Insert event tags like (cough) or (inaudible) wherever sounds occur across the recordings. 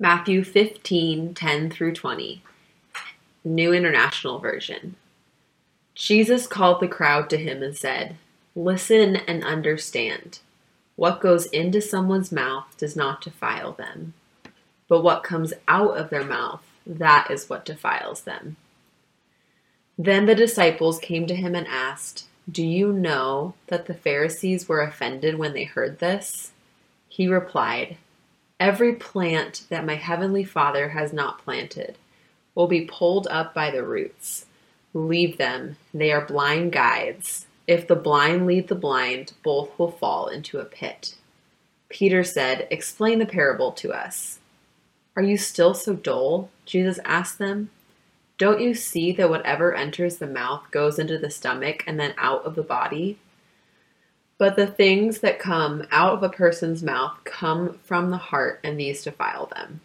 Matthew 15 10 through 20, New International Version. Jesus called the crowd to him and said, Listen and understand. What goes into someone's mouth does not defile them, but what comes out of their mouth, that is what defiles them. Then the disciples came to him and asked, Do you know that the Pharisees were offended when they heard this? He replied, Every plant that my heavenly Father has not planted will be pulled up by the roots. Leave them, they are blind guides. If the blind lead the blind, both will fall into a pit. Peter said, Explain the parable to us. Are you still so dull? Jesus asked them. Don't you see that whatever enters the mouth goes into the stomach and then out of the body? But the things that come out of a person's mouth come from the heart, and these defile them.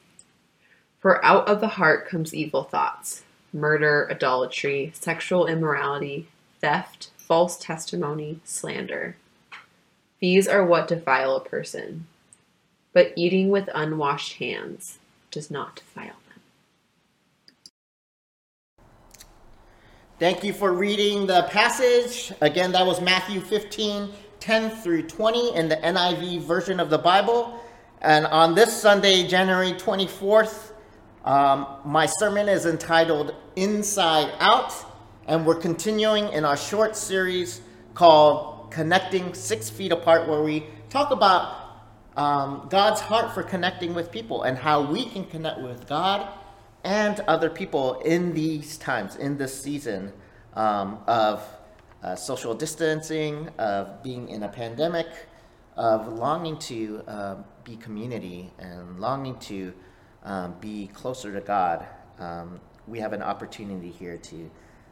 For out of the heart comes evil thoughts murder, idolatry, sexual immorality, theft, false testimony, slander. These are what defile a person. But eating with unwashed hands does not defile them. Thank you for reading the passage. Again, that was Matthew 15 10 through 20 in the NIV version of the Bible. And on this Sunday, January 24th, um, my sermon is entitled Inside Out. And we're continuing in our short series called Connecting Six Feet Apart, where we talk about um, God's heart for connecting with people and how we can connect with God and other people in these times, in this season um, of uh, social distancing, of being in a pandemic, of longing to uh, be community and longing to um, be closer to God, um, we have an opportunity here to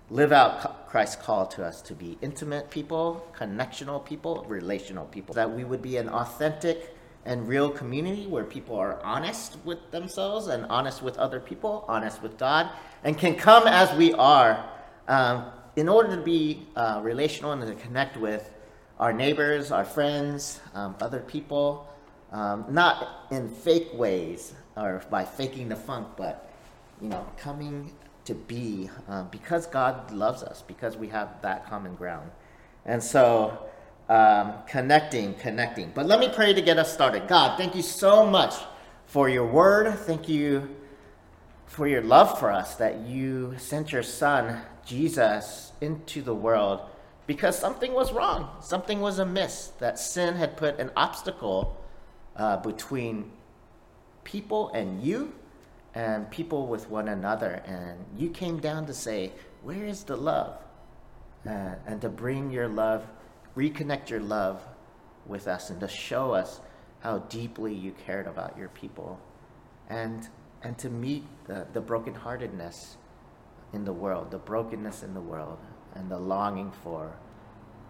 live out Christ's call to us to be intimate people, connectional people, relational people. That we would be an authentic and real community where people are honest with themselves and honest with other people, honest with God, and can come as we are. Um, in order to be uh, relational and to connect with our neighbors, our friends, um, other people, um, not in fake ways or by faking the funk, but you know, coming to be uh, because God loves us, because we have that common ground, and so um, connecting, connecting. But let me pray to get us started. God, thank you so much for your word. Thank you for your love for us that you sent your Son Jesus into the world because something was wrong, something was amiss, that sin had put an obstacle uh, between people and you and people with one another. And you came down to say, Where is the love? Uh, and to bring your love, reconnect your love with us, and to show us how deeply you cared about your people. And, and to meet the, the brokenheartedness in the world, the brokenness in the world, and the longing for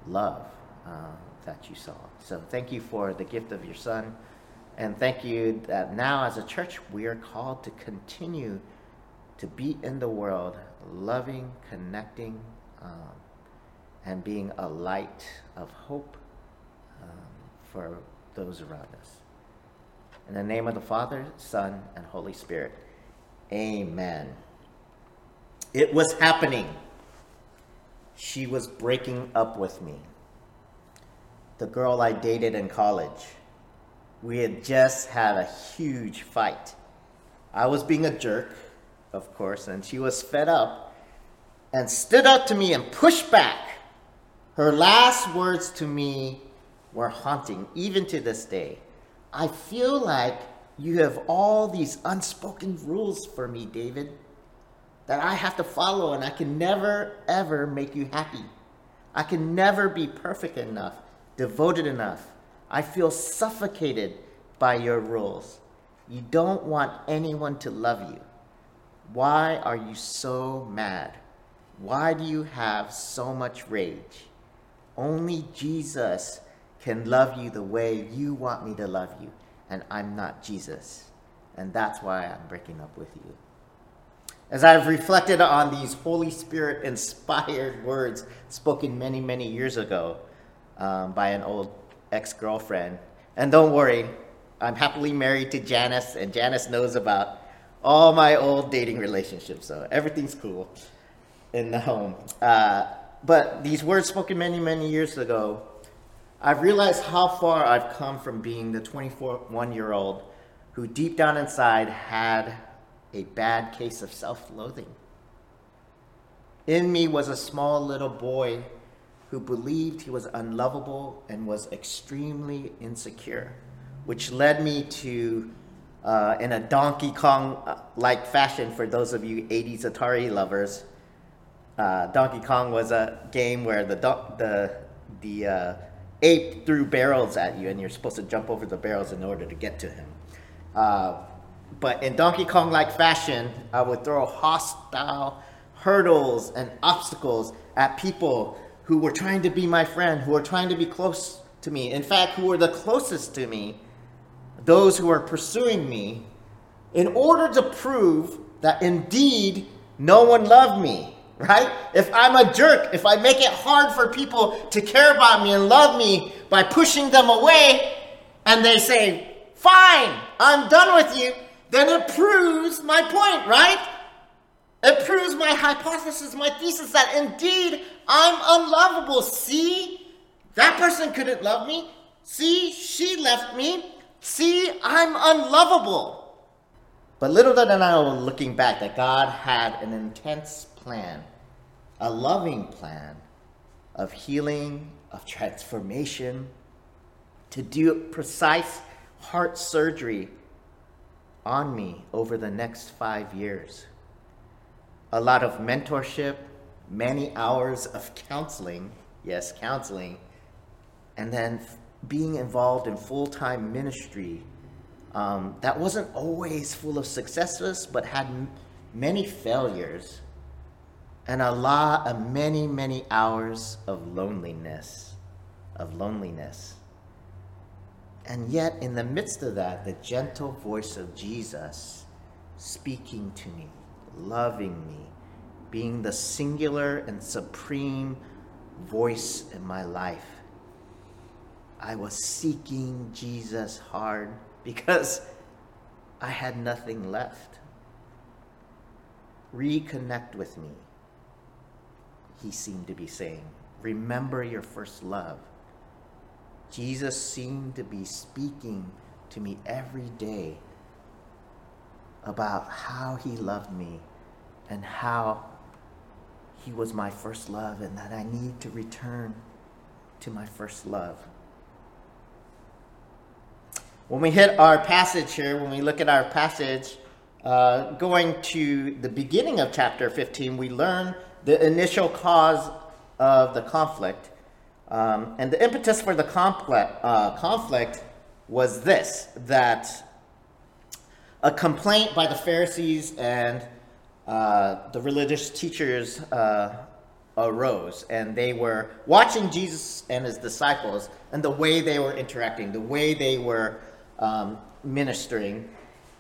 love uh, that you saw. So thank you for the gift of your son. And thank you that now, as a church, we are called to continue to be in the world, loving, connecting, um, and being a light of hope um, for those around us. In the name of the Father, Son, and Holy Spirit, amen. It was happening. She was breaking up with me. The girl I dated in college. We had just had a huge fight. I was being a jerk, of course, and she was fed up and stood up to me and pushed back. Her last words to me were haunting, even to this day. I feel like you have all these unspoken rules for me, David that I have to follow, and I can never, ever make you happy. I can never be perfect enough, devoted enough. I feel suffocated by your rules. You don't want anyone to love you. Why are you so mad? Why do you have so much rage? Only Jesus can love you the way you want me to love you, and I'm not Jesus. And that's why I'm breaking up with you. As I've reflected on these Holy Spirit inspired (laughs) words spoken many, many years ago um, by an old ex girlfriend, and don't worry, I'm happily married to Janice, and Janice knows about all my old dating relationships, so everything's cool in the home. Uh, but these words spoken many, many years ago, I've realized how far I've come from being the 21 year old who deep down inside had a bad case of self loathing. In me was a small little boy who believed he was unlovable and was extremely insecure, which led me to, uh, in a Donkey Kong like fashion, for those of you 80s Atari lovers, uh, Donkey Kong was a game where the, the, the uh, ape threw barrels at you and you're supposed to jump over the barrels in order to get to him. Uh, but in Donkey Kong like fashion, I would throw hostile hurdles and obstacles at people who were trying to be my friend, who were trying to be close to me. In fact, who were the closest to me, those who were pursuing me, in order to prove that indeed no one loved me, right? If I'm a jerk, if I make it hard for people to care about me and love me by pushing them away, and they say, fine, I'm done with you, then it proves my point, right? It proves my hypothesis, my thesis that indeed I'm unlovable. See, that person couldn't love me. See, she left me. See, I'm unlovable. But little did I know, looking back, that God had an intense plan, a loving plan of healing, of transformation, to do precise heart surgery on me over the next five years a lot of mentorship, many hours of counseling, yes, counseling, and then being involved in full time ministry um, that wasn't always full of successes, but had m- many failures and a lot of many, many hours of loneliness, of loneliness. And yet, in the midst of that, the gentle voice of Jesus speaking to me loving me, being the singular and supreme voice in my life. I was seeking Jesus hard (laughs) because I had nothing left. Reconnect with me, he seemed to be saying. Remember your first love. Jesus seemed to be speaking to me every day about how he loved me and how he was my first love and that I need to return to my first love. When we hit our passage here, when we look at our passage, uh, going to the beginning of chapter 15, we learn the initial cause of the conflict. Um, and the impetus for the uh, conflict was this that a complaint by the Pharisees and uh, the religious teachers uh, arose, and they were watching Jesus and his disciples and the way they were interacting, the way they were um, ministering,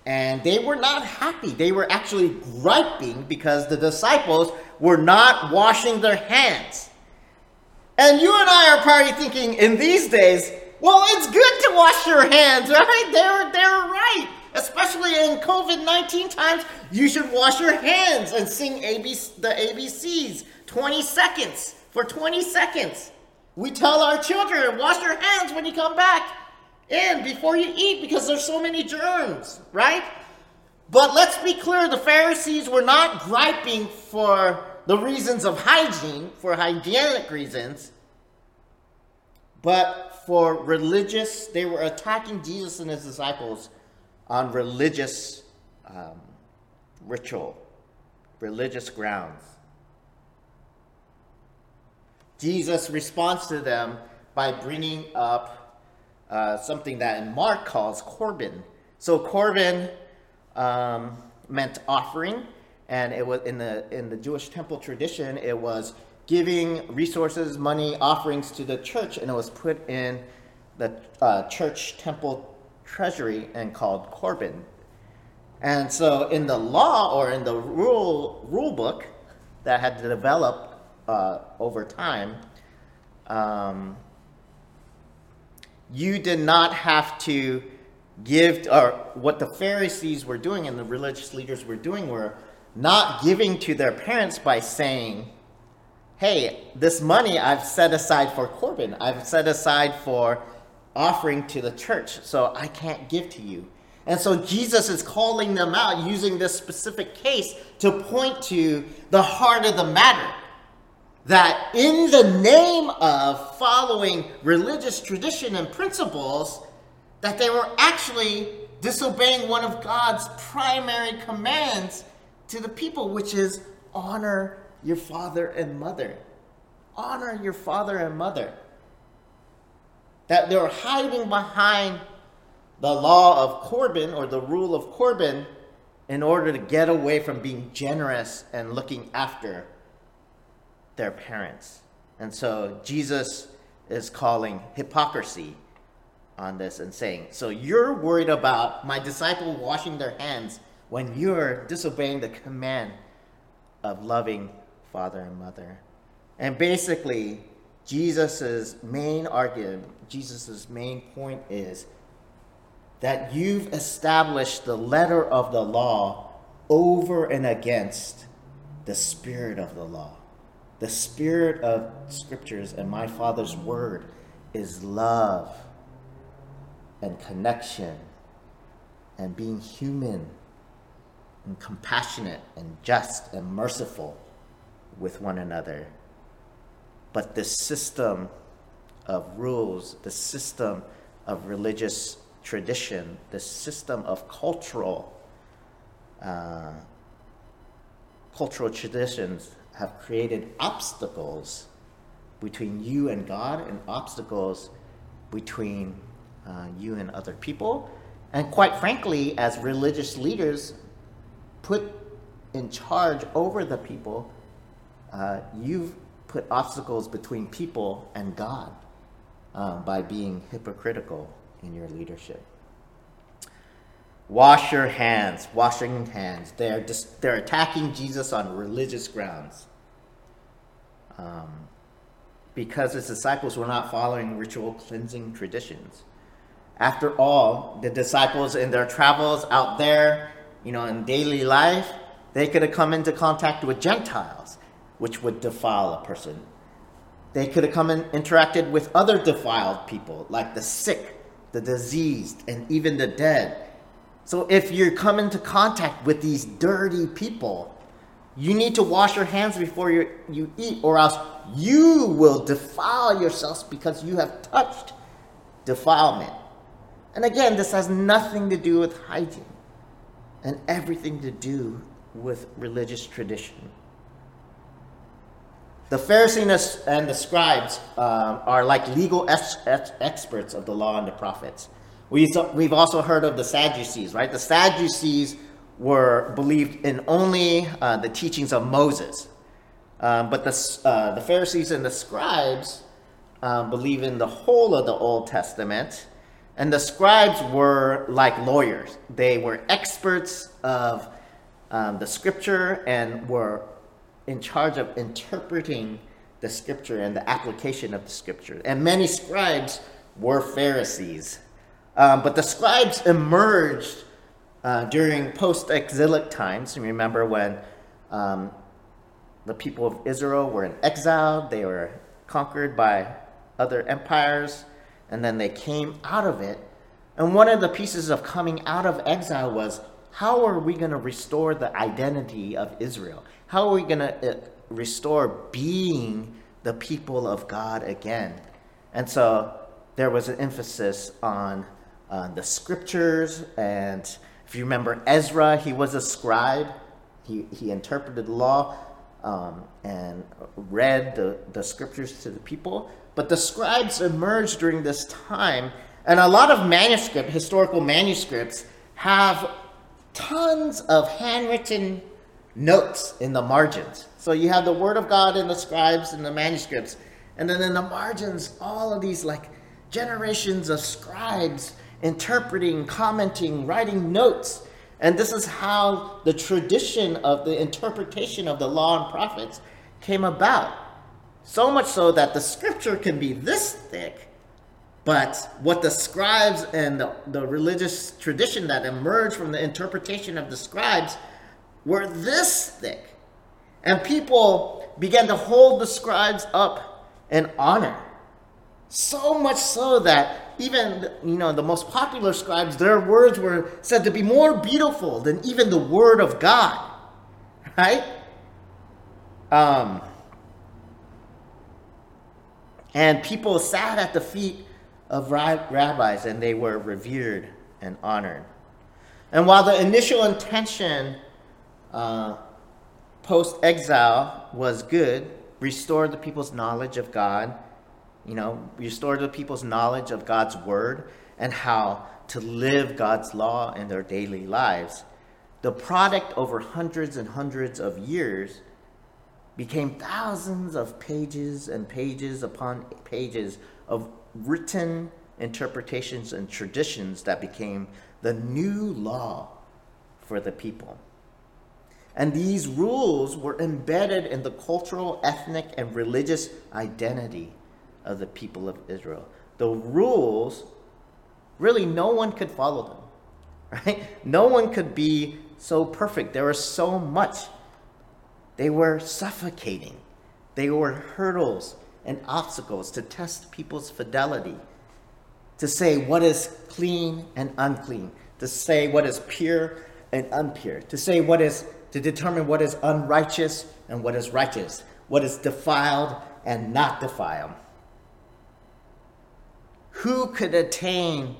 and they were not happy. They were actually griping because the disciples were not washing their hands. And you and I are probably thinking in these days, well, it's good to wash your hands, (laughs) right? They're, they're right especially in COVID 19 times, you should wash your hands and sing ABC, the ABCs 20 seconds for 20 seconds. We tell our children, wash your hands when you come back in before you eat because there's so many germs, right? But let's be clear the Pharisees were not griping for the reasons of hygiene, for hygienic reasons, but for religious, they were attacking Jesus and his disciples on religious um, ritual, religious grounds. Jesus responds to them by bringing up uh, something that in Mark calls Corban. So Corban um, meant offering, and it was in the in the Jewish temple tradition. It was giving resources, money, offerings to the church, and it was put in the uh, church temple treasury and called Corban. And so in the law or in the rule, rule book that had developed uh, over time, um, you did not have to give, or what the Pharisees were doing and the religious leaders were doing were not giving to their parents by saying, hey, this money I've set aside for Corban, I've set aside for offering to the church, so I can't give to you. And so Jesus is calling them out using this specific case to point to the heart of the matter. That in the name of following religious tradition and principles, that they were actually disobeying one of God's primary commands to the people, which is honor your father and mother. Honor your father and mother. That they're hiding behind the law of Corban or the rule of Corban in order to get away from being generous and looking after their parents. And so Jesus is calling hypocrisy on this and saying, So you're worried about my disciple washing their hands when you're disobeying the command of loving father and mother. And basically, Jesus' main argument, Jesus' main point is that you've established the letter of the law over and against the spirit of the law. The spirit of scriptures and my Father's word is love and connection and being human and compassionate and just and merciful with one another. But this system of rules, the system of religious tradition, the system of cultural uh, cultural traditions have created obstacles between you and God and obstacles between uh, you and other people. And quite frankly, as religious leaders put in charge over the people, uh, you've put obstacles between people and God uh, by being hypocritical in your leadership. Wash your hands, washing hands. They're, they're attacking Jesus on religious grounds. Um, because his disciples were not following ritual cleansing traditions. After all, the disciples in their travels out there, you know, in daily life, they could have come into contact with Gentiles, which would defile a person. They could have come and interacted with other defiled people, like the sick, the diseased, and even the dead. So if you come into contact with these dirty people, you need to wash your hands before you, you eat, or else you will defile yourselves because you have touched defilement. And again, this has nothing to do with hygiene and everything to do with religious tradition. The Pharisees and the scribes um, are like legal ex- ex- experts of the law and the prophets. We've, we've also heard of the Sadducees, right? The Sadducees were believed in only uh, the teachings of Moses. Um, but the, uh, the Pharisees and the scribes uh, believe in the whole of the Old Testament and the scribes were like lawyers. They were experts of um, the scripture and were in charge of interpreting the scripture and the application of the scripture. And many scribes were Pharisees. Um, but the scribes emerged uh, during post exilic times. Remember when um, the people of Israel were in exile, they were conquered by other empires and then they came out of it. And one of the pieces of coming out of exile was how are we going to restore the identity of Israel? How are we going to uh, restore being the people of God again? And so there was an emphasis on uh, the scriptures. And if you remember Ezra, he was a scribe, he, he interpreted the law um, and read the, the scriptures to the people. But the scribes emerged during this time, and a lot of manuscript, historical manuscripts, have tons of handwritten notes in the margins. So you have the word of God in the scribes and the manuscripts, and then in the margins, all of these like generations of scribes interpreting, commenting, writing notes. And this is how the tradition of the interpretation of the law and prophets came about. So much so that the scripture can be this thick, But what the scribes and the, the religious tradition that emerged from the interpretation of the scribes were this thick. And people began to hold the scribes up in honor. So much so that even you know the most popular scribes, their words were said to be more beautiful than even the word of God. Right? Um, and people sat at the feet of rabbis and they were revered and honored. And while the initial intention uh, post exile was good, restored the people's knowledge of God, you know, restored the people's knowledge of God's word and how to live God's law in their daily lives. The product over hundreds and hundreds of years became thousands of pages and pages upon pages of written interpretations and traditions that became the new law for the people. And these rules were embedded in the cultural, ethnic, and religious identity of the people of Israel. The rules, really, no one could follow them, (laughs) right? No one could be so perfect. There was so much. They were suffocating, they were hurdles and obstacles to test people's fidelity, to say what is clean and unclean, to say what is pure and impure, to say what is to determine what is unrighteous and what is righteous, what is defiled and not defiled. Who could attain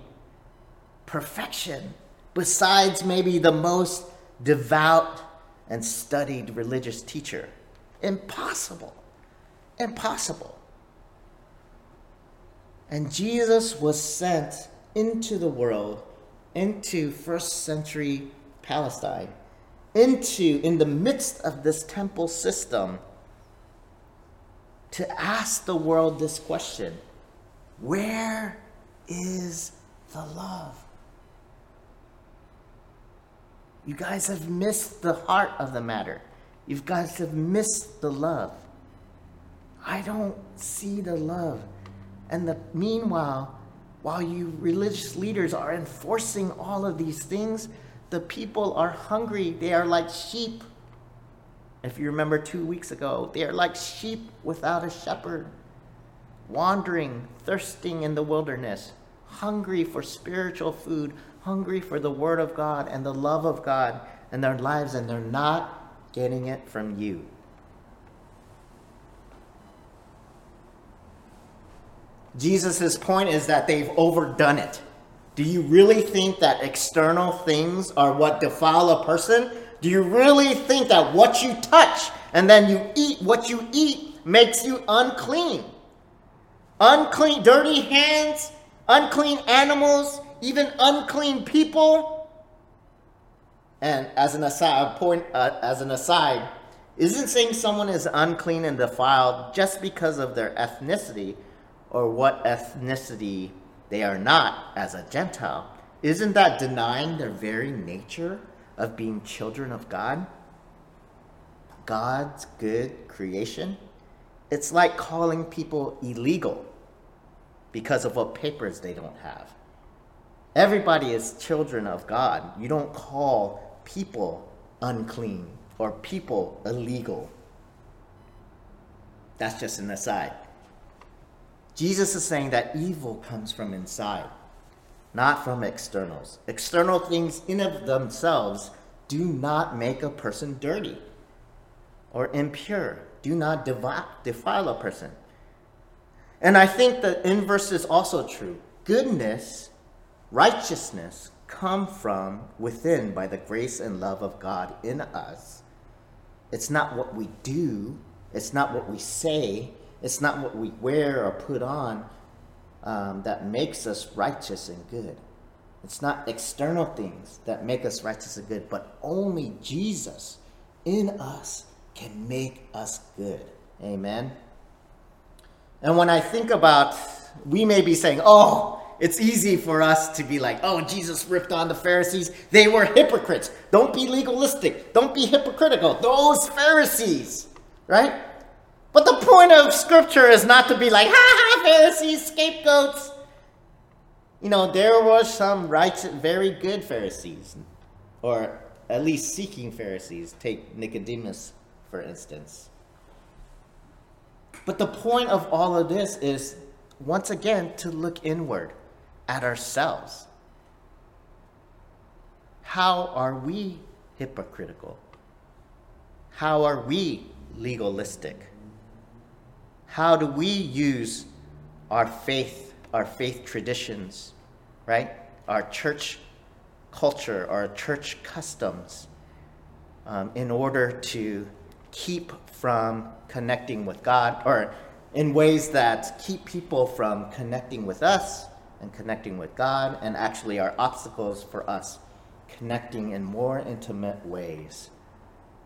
perfection besides maybe the most devout and studied religious teacher? Impossible. Impossible. And Jesus was sent into the world, into first century Palestine, into, in the midst of this temple system, to ask the world this question Where is the love? You guys have missed the heart of the matter. You guys have missed the love. I don't see the love. And the meanwhile, while you religious leaders are enforcing all of these things, the people are hungry. They are like sheep. If you remember two weeks ago, they are like sheep without a shepherd, wandering, thirsting in the wilderness, hungry for spiritual food, hungry for the Word of God and the love of God in their lives, and they're not getting it from you. Jesus' point is that they've overdone it. Do you really think that external things are what defile a person? Do you really think that what you touch and then you eat what you eat makes you unclean? Unclean, dirty hands, unclean animals, even unclean people. And as an aside, point uh, as an aside, isn't saying someone is unclean and defiled just because of their ethnicity or what ethnicity they are not as a Gentile. Isn't that denying their very nature of being children of God? God's good creation? It's like calling people illegal because of what papers they don't have. Everybody is children of God. You don't call people unclean or people illegal. That's just an aside. Jesus is saying that evil comes from inside, not from externals. External things in of themselves do not make a person dirty or impure, do not defile a person. And I think the inverse is also true. Goodness, righteousness come from within by the grace and love of God in us. It's not what we do, it's not what we say, it's not what we wear or put on um, that makes us righteous and good. It's not external things that make us righteous and good, but only Jesus in us can make us good. Amen. And when I think about, we may be saying, oh, it's easy for us to be like, oh, Jesus ripped on the Pharisees. They were hypocrites. Don't be legalistic. Don't be hypocritical. Those Pharisees, right? But the point of Scripture is not to be like, ha ha, Pharisees, scapegoats. you know, there were some righteous, very good Pharisees, or at least seeking Pharisees. Take Nicodemus, for instance. But the point of all of this is, once again, to look inward at ourselves. How are we hypocritical? How are we legalistic? How do we use our faith, our faith traditions, right? Our church culture, our church customs, um, in order to keep from connecting with God, or in ways that keep people from connecting with us and connecting with God, and actually are obstacles for us connecting in more intimate ways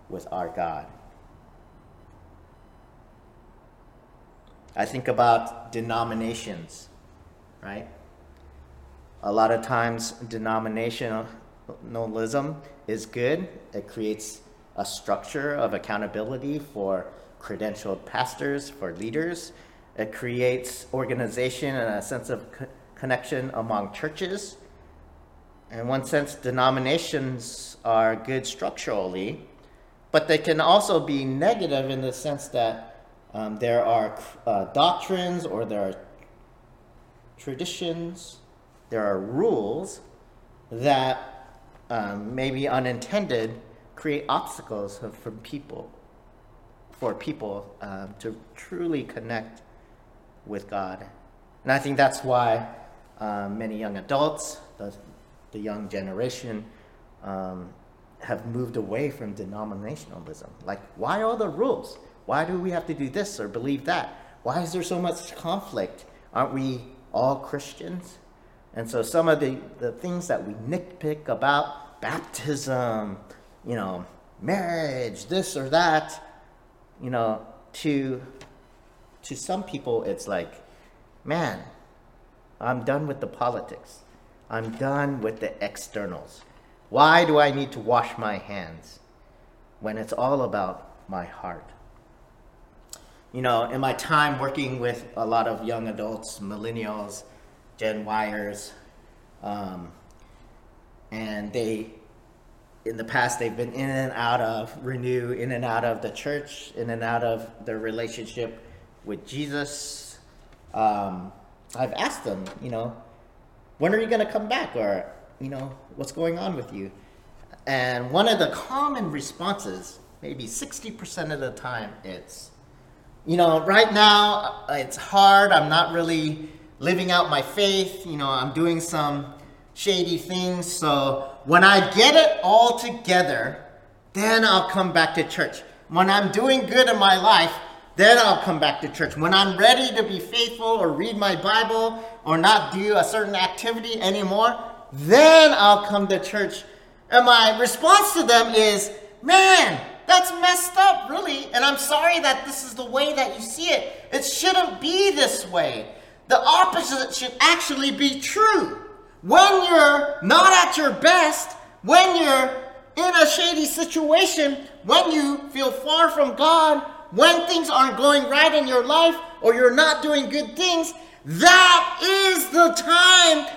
with our God. I think about denominations, right? A lot of times, denominationalism is good. It creates a structure of accountability for credentialed pastors, for leaders. It creates organization and a sense of co- connection among churches. In one sense, denominations are good structurally, but they can also be negative in the sense that um, there are uh, doctrines or there are traditions, there are rules that um, maybe unintended create obstacles for people, for people um, to truly connect with God. And I think that's why um, many young adults, the, the young generation, um, have moved away from denominationalism. Like, why all the rules? Why do we have to do this or believe that? Why is there so much conflict? Aren't we all Christians? And so some of the, the things that we nitpick about baptism, you know, marriage, this or that, you know, to to some people it's like, man, I'm done with the politics. I'm done with the externals. Why do I need to wash my hands when it's all about my heart? You know, in my time working with a lot of young adults, millennials, Gen Yers, um, and they, in the past, they've been in and out of Renew, in and out of the church, in and out of their relationship with Jesus. Um, I've asked them, you know, when are you going to come back? Or, you know, what's going on with you? And one of the common responses, maybe 60% of the time, it's, you know, right now uh, it's hard. I'm not really living out my faith. You know, I'm doing some shady things. So when I get it all together, then I'll come back to church. When I'm doing good in my life, then I'll come back to church. When I'm ready to be faithful or read my Bible or not do a certain activity anymore, then I'll come to church. And my response to them is, man, that's messed up, really. And I'm sorry that this is the way that you see it. It shouldn't be this way. The opposite should actually be true. When you're not at your best, when you're in a shady situation, when you feel far from God, when things aren't going right in your life or you're not doing good things, that is the time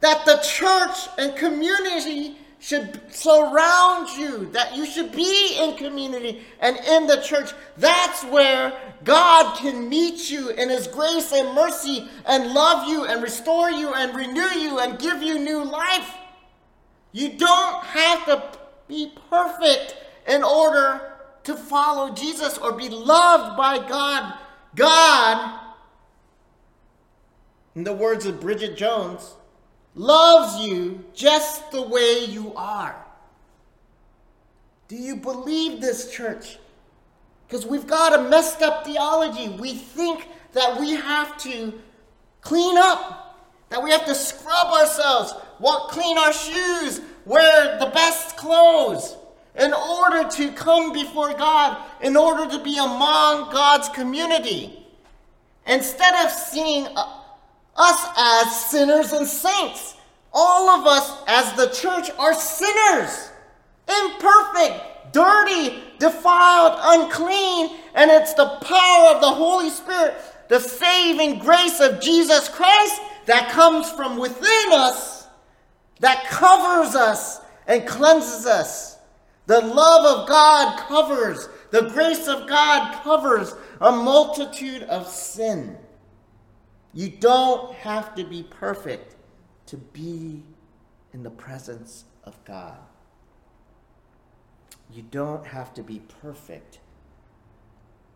that the church and community should surround you, that you should be in community and in the church. That's where God can meet you in His grace and mercy and love you and restore you and renew you and give you new life. You don't have to be perfect in order to follow Jesus or be loved by God. God, in the words of Bridget Jones, loves you just the way you are. Do you believe this, church? Because we've got a messed up theology. We think that we have to clean up, that we have to scrub ourselves, walk, clean our shoes, wear the best clothes in order to come before God, in order to be among God's community. Instead of seeing us as sinners and saints. All of us as the church are sinners, imperfect, dirty, defiled, unclean, and it's the power of the Holy Spirit, the saving grace of Jesus Christ that comes from within us that covers us and cleanses us. The love of God covers, the grace of God covers a multitude of sin. You don't have to be perfect to be in the presence of God. You don't have to be perfect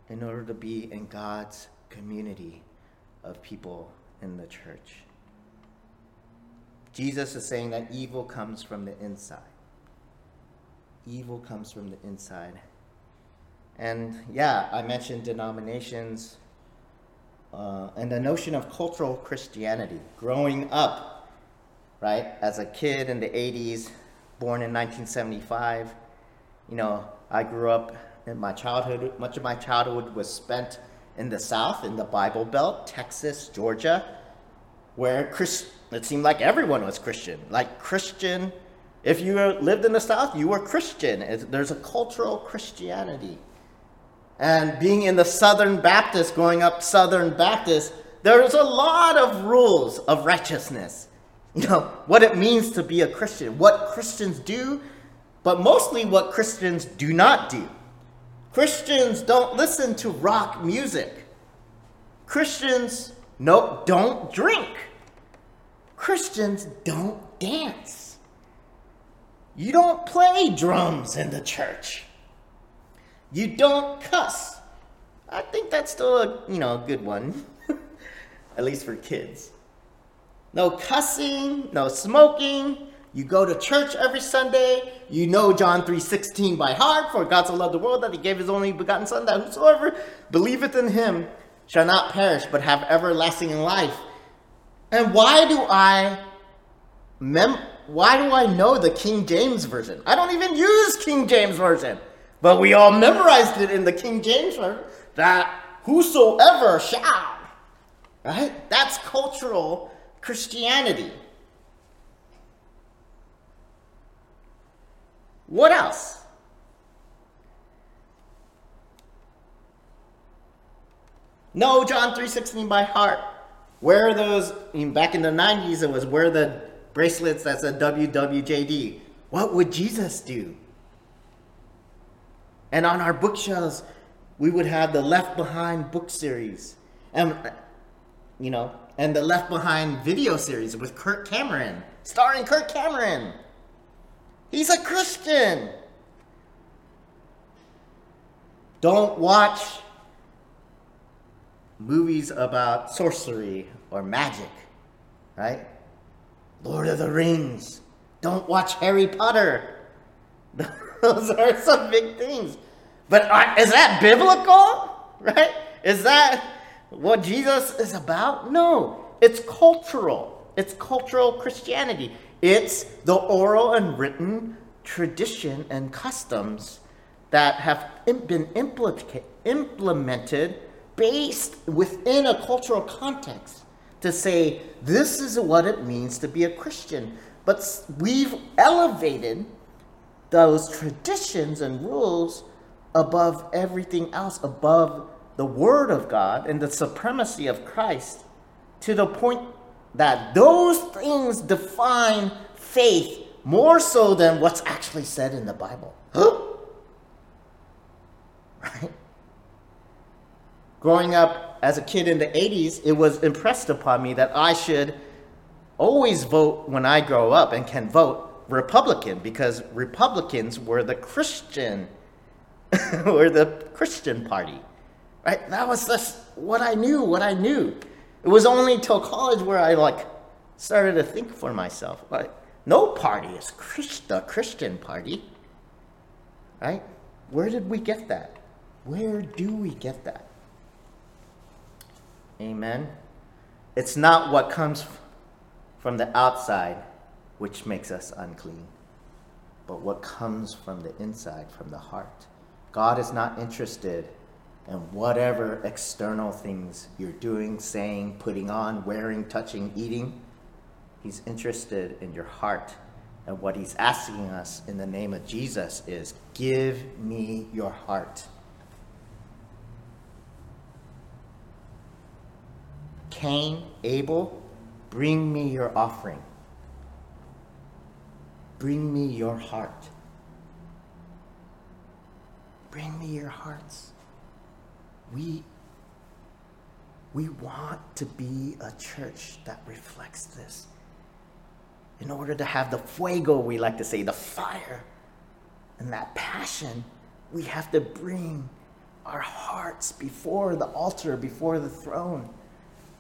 in order to be in God's community of people in the church. Jesus is saying that evil comes from the inside. Evil comes from the inside. And yeah, I mentioned denominations uh, and the notion of cultural Christianity. Growing up, right, as a kid in the 80s, born in 1975, you know, I grew up in my childhood, much of my childhood was spent in the South, in the Bible Belt, Texas, Georgia, where Chris, it seemed like everyone was Christian. Like Christian, if you lived in the South, you were Christian. There's a cultural Christianity. And being in the Southern Baptist, growing up Southern Baptist, there's a lot of rules of righteousness. You know, what it means to be a Christian, what Christians do, but mostly what Christians do not do. Christians don't listen to rock music. Christians no, don't drink. Christians don't dance. You don't play drums in the church. You don't cuss. I think that's still a, you know, a good one. (laughs) At least for kids. No cussing, no smoking, you go to church every Sunday. You know John 3.16 by heart. For God so loved the world that he gave his only begotten Son, that whosoever believeth in him shall not perish, but have everlasting life. And why do I mem- why do I know the King James Version? I don't even use King James Version. But we all memorized it in the King James Version that whosoever shall. Right? That's cultural Christianity. What else? No John 3.16 by heart. Where are those, I mean back in the 90s, it was where the bracelets that said WWJD. What would Jesus do? And on our bookshelves, we would have the Left Behind book series. And, you know, and the Left Behind video series with Kirk Cameron, starring Kirk Cameron. He's a Christian. Don't watch movies about sorcery or magic, right? Lord of the Rings. Don't watch Harry Potter. (laughs) Those are some big things. But uh, is that biblical? Right? Is that what Jesus is about? No. It's cultural. It's cultural Christianity. It's the oral and written tradition and customs that have been implemented based within a cultural context to say this is what it means to be a Christian. But we've elevated those traditions and rules above everything else, above the Word of God and the supremacy of Christ, to the point that those things define faith more so than what's actually said in the Bible. (gasps) right? Growing up as a kid in the 80s, it was impressed upon me that I should always vote when I grow up and can vote Republican because Republicans were the Christian (laughs) were the Christian party. Right? That was just what I knew, what I knew. It was only till college where I like started to think for myself. Like, no party is Christ, the Christian party. Right? Where did we get that? Where do we get that? Amen. It's not what comes from the outside which makes us unclean, but what comes from the inside, from the heart. God is not interested in whatever external things you're doing, saying, putting on, wearing, touching, eating, He's interested in your heart. And what He's asking us in the name of Jesus is give me your heart. Cain, Abel, Bring me your offering. Bring me your heart. Bring me your hearts. We, we want to be a church that reflects this. In order to have the fuego, we like to say, the fire, and that passion, we have to bring our hearts before the altar, before the throne,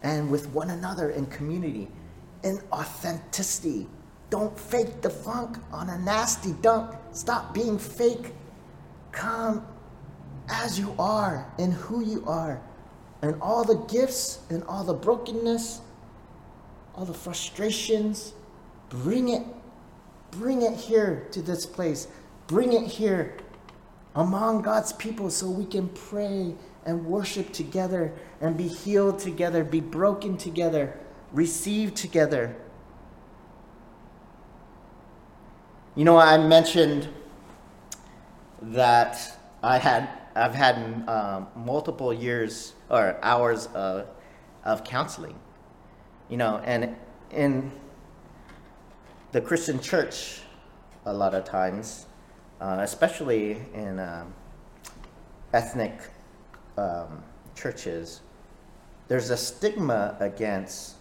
and with one another in community, in authenticity. Don't fake the funk on a nasty dunk. Stop being fake. Come as you are and who you are, and all the gifts and all the brokenness, all the frustrations. Bring it. Bring it here to this place. Bring it here among God's people so we can pray and worship together and be healed together, be broken together, receive together. You know, I mentioned that I had I've had um, multiple years or hours of, of counseling. You know, and in the Christian church, a lot of times, uh, especially in um, ethnic um, churches, there's a stigma against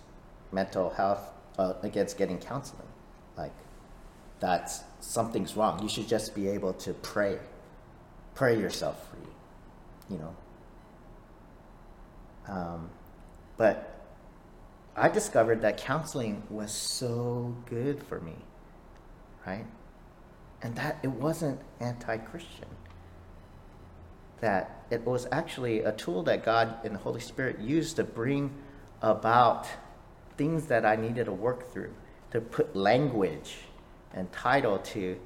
mental health, uh, against getting counseling. That's something's wrong. You should just be able to pray, pray yourself free, you know. Um, but I discovered that counseling was so good for me, right? and that it wasn't anti Christian. That it was actually a tool that God and the Holy Spirit used to bring about things that I needed to work through, to put language and title to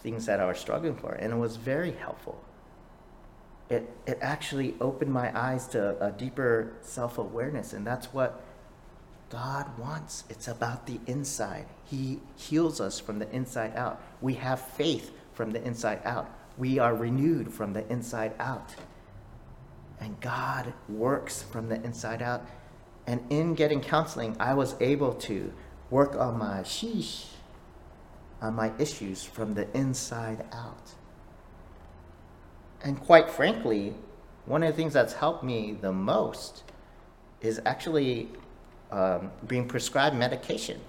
things that I was struggling for. And it was very helpful. It, it actually opened my eyes to a deeper self awareness, and that's what God wants. It's about the inside. He heals us from the inside out. We have faith from the inside out. We are renewed from the inside out. And God works from the inside out. And in getting counseling, I was able to work on my sheesh, on my issues from the inside out. And quite frankly, one of the things that's helped me the most is actually um, being prescribed medication.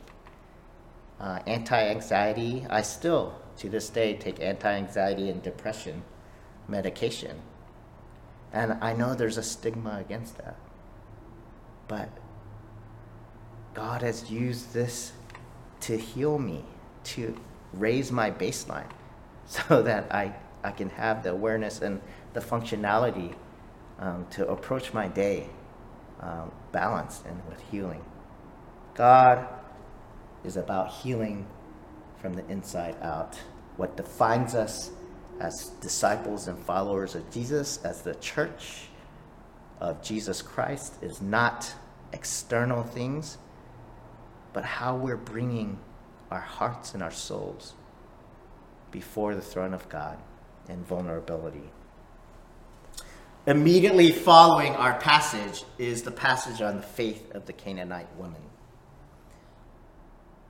Uh, anti-anxiety, I still, to this day, take anti-anxiety and depression medication. And I know there's a stigma against that. But God has used this to heal me, to raise my baseline, (laughs) so that I, I can have the awareness and the functionality um, to approach my day um, balanced and with healing. God is about healing from the inside out. What defines us as disciples and followers of Jesus, as the church of Jesus Christ, is not external things, but how we're bringing our hearts and our souls before the throne of God in vulnerability. Immediately following our passage is the passage on the faith of the Canaanite woman.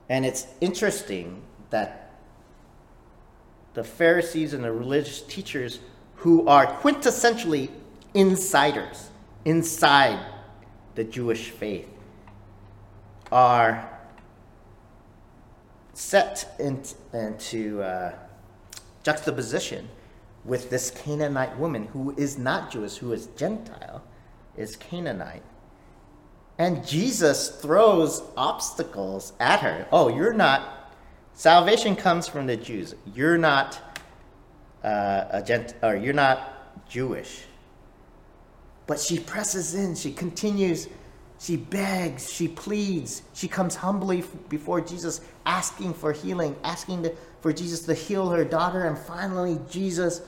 And it's interesting that the Pharisees and the religious teachers, who are quintessentially insiders inside the Jewish faith, are set into uh, juxtaposition with this Canaanite woman who is not Jewish, who is Gentile, is Canaanite. And Jesus throws obstacles at her. Oh, you're not, salvation comes from the Jews. You're not uh, a gent, or you're not Jewish. But she presses in, she continues, she begs, she pleads, she comes humbly before Jesus, asking for healing, asking for Jesus to heal her daughter. And finally, Jesus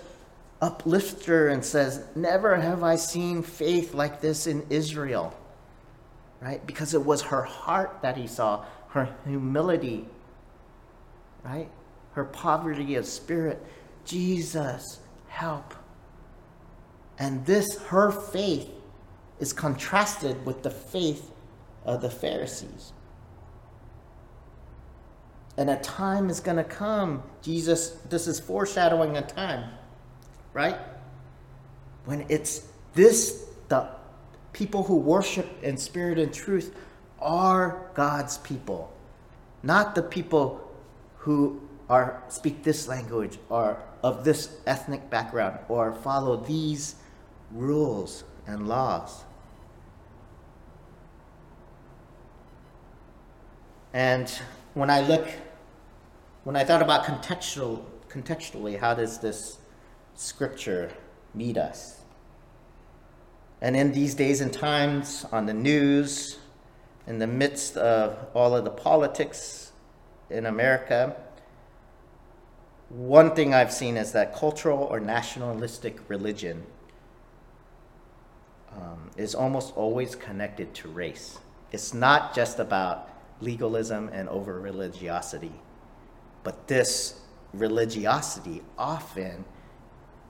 uplifts her and says, Never have I seen faith like this in Israel. Right? Because it was her heart that he saw, her humility, right? Her poverty of spirit. Jesus, help. And this, her faith, is contrasted with the faith of the Pharisees, And a time is going to come. Jesus, this is foreshadowing a time, right? When it's this, the people who worship in spirit and truth are God's people, not the people who are speak this language or of this ethnic background or follow these rules and laws. And when I look, when I thought about contextual, contextually, how does this scripture meet us? And in these days and times, on the news, in the midst of all of the politics in America, one thing I've seen is that cultural or nationalistic religion um, is almost always connected to race. It's not just about legalism and over religiosity, but this religiosity often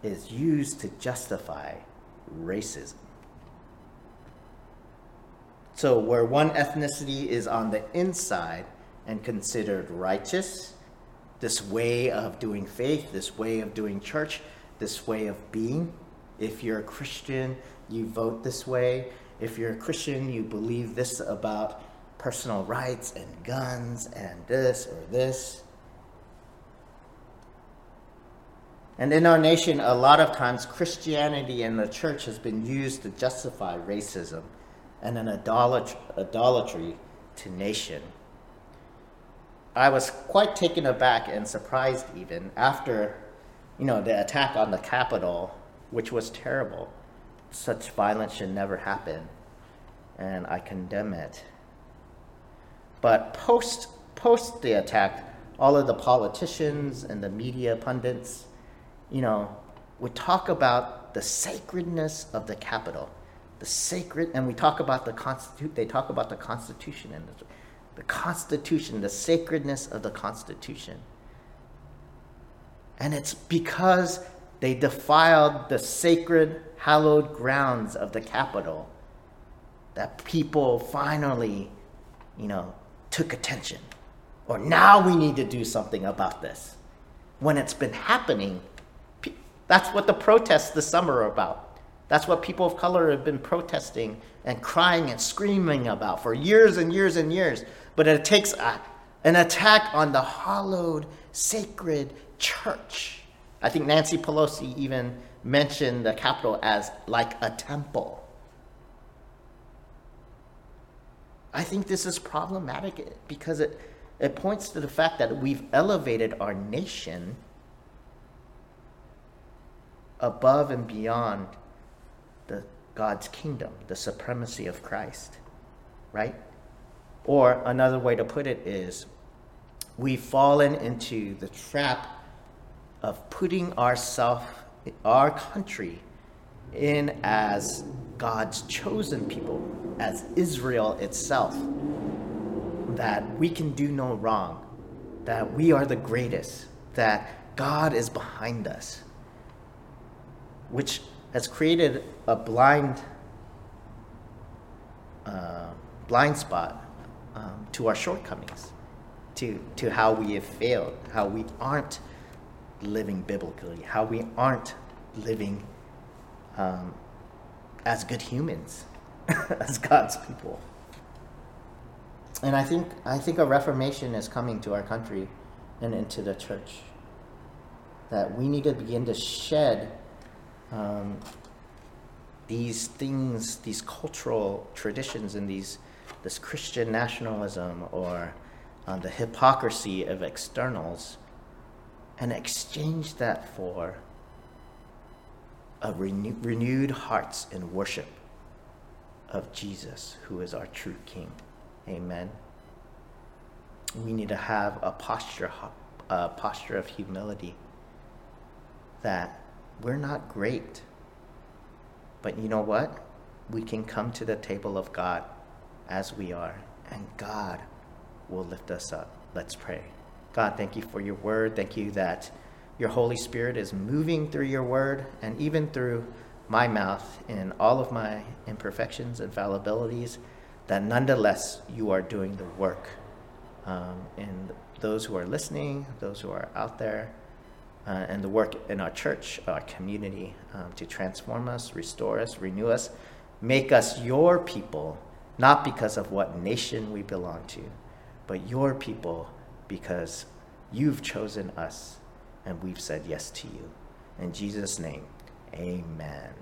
is used to justify racism. So, where one ethnicity is on the inside and considered righteous, this way of doing faith, this way of doing church, this way of being. If you're a Christian, you vote this way. If you're a Christian, you believe this about personal rights and guns and this or this. And in our nation, a lot of times Christianity and the church has been used to justify racism and an idolatry to nation. I was quite taken aback and surprised even after, you know, the attack on the Capitol, which was terrible. Such violence should never happen, and I condemn it. But post post the attack, all of the politicians and the media pundits, you know, would talk about the sacredness of the Capitol, the sacred, and we talk about the constitute. They talk about the Constitution and the, the Constitution, the sacredness of the Constitution. And it's because they defiled the sacred, hallowed grounds of the Capitol that people finally, you know, took attention. Or now we need to do something about this. When it's been happening, that's what the protests this summer are about. That's what people of color have been protesting and crying and screaming about for years and years and years. But it takes a, an attack on the hallowed, sacred church. I think Nancy Pelosi even mentioned the Capitol as like a temple. I think this is problematic because it, it points to the fact that we've elevated our nation above and beyond the God's kingdom, the supremacy of Christ, right? Or another way to put it is we've fallen into the trap of putting ourselves, our country, in as God's chosen people, as Israel itself, that we can do no wrong, that we are the greatest, that God is behind us, which has created a blind, uh, blind spot um, to our shortcomings, to, to how we have failed, how we aren't living biblically, how we aren't living um, as good humans, (laughs) as God's people. And I think I think a reformation is coming to our country and into the church. That we need to begin to shed um, these things, these cultural traditions, and these this Christian nationalism or um, the hypocrisy of externals, and exchange that for renew- renewed hearts in worship of Jesus, who is our true King. Amen. We need to have a posture, a posture of humility that we're not great, but you know what? We can come to the table of God as we are, and God will lift us up. Let's pray. God, thank you for your word. Thank you that your Holy Spirit is moving through your word and even through my mouth in all of my imperfections and fallibilities, that nonetheless you are doing the work. Um, in those who are listening, those who are out there, uh, and the work in our church, our community, um, to transform us, restore us, renew us, make us your people, not because of what nation we belong to, but your people because you've chosen us and we've said yes to you. In Jesus' name, amen.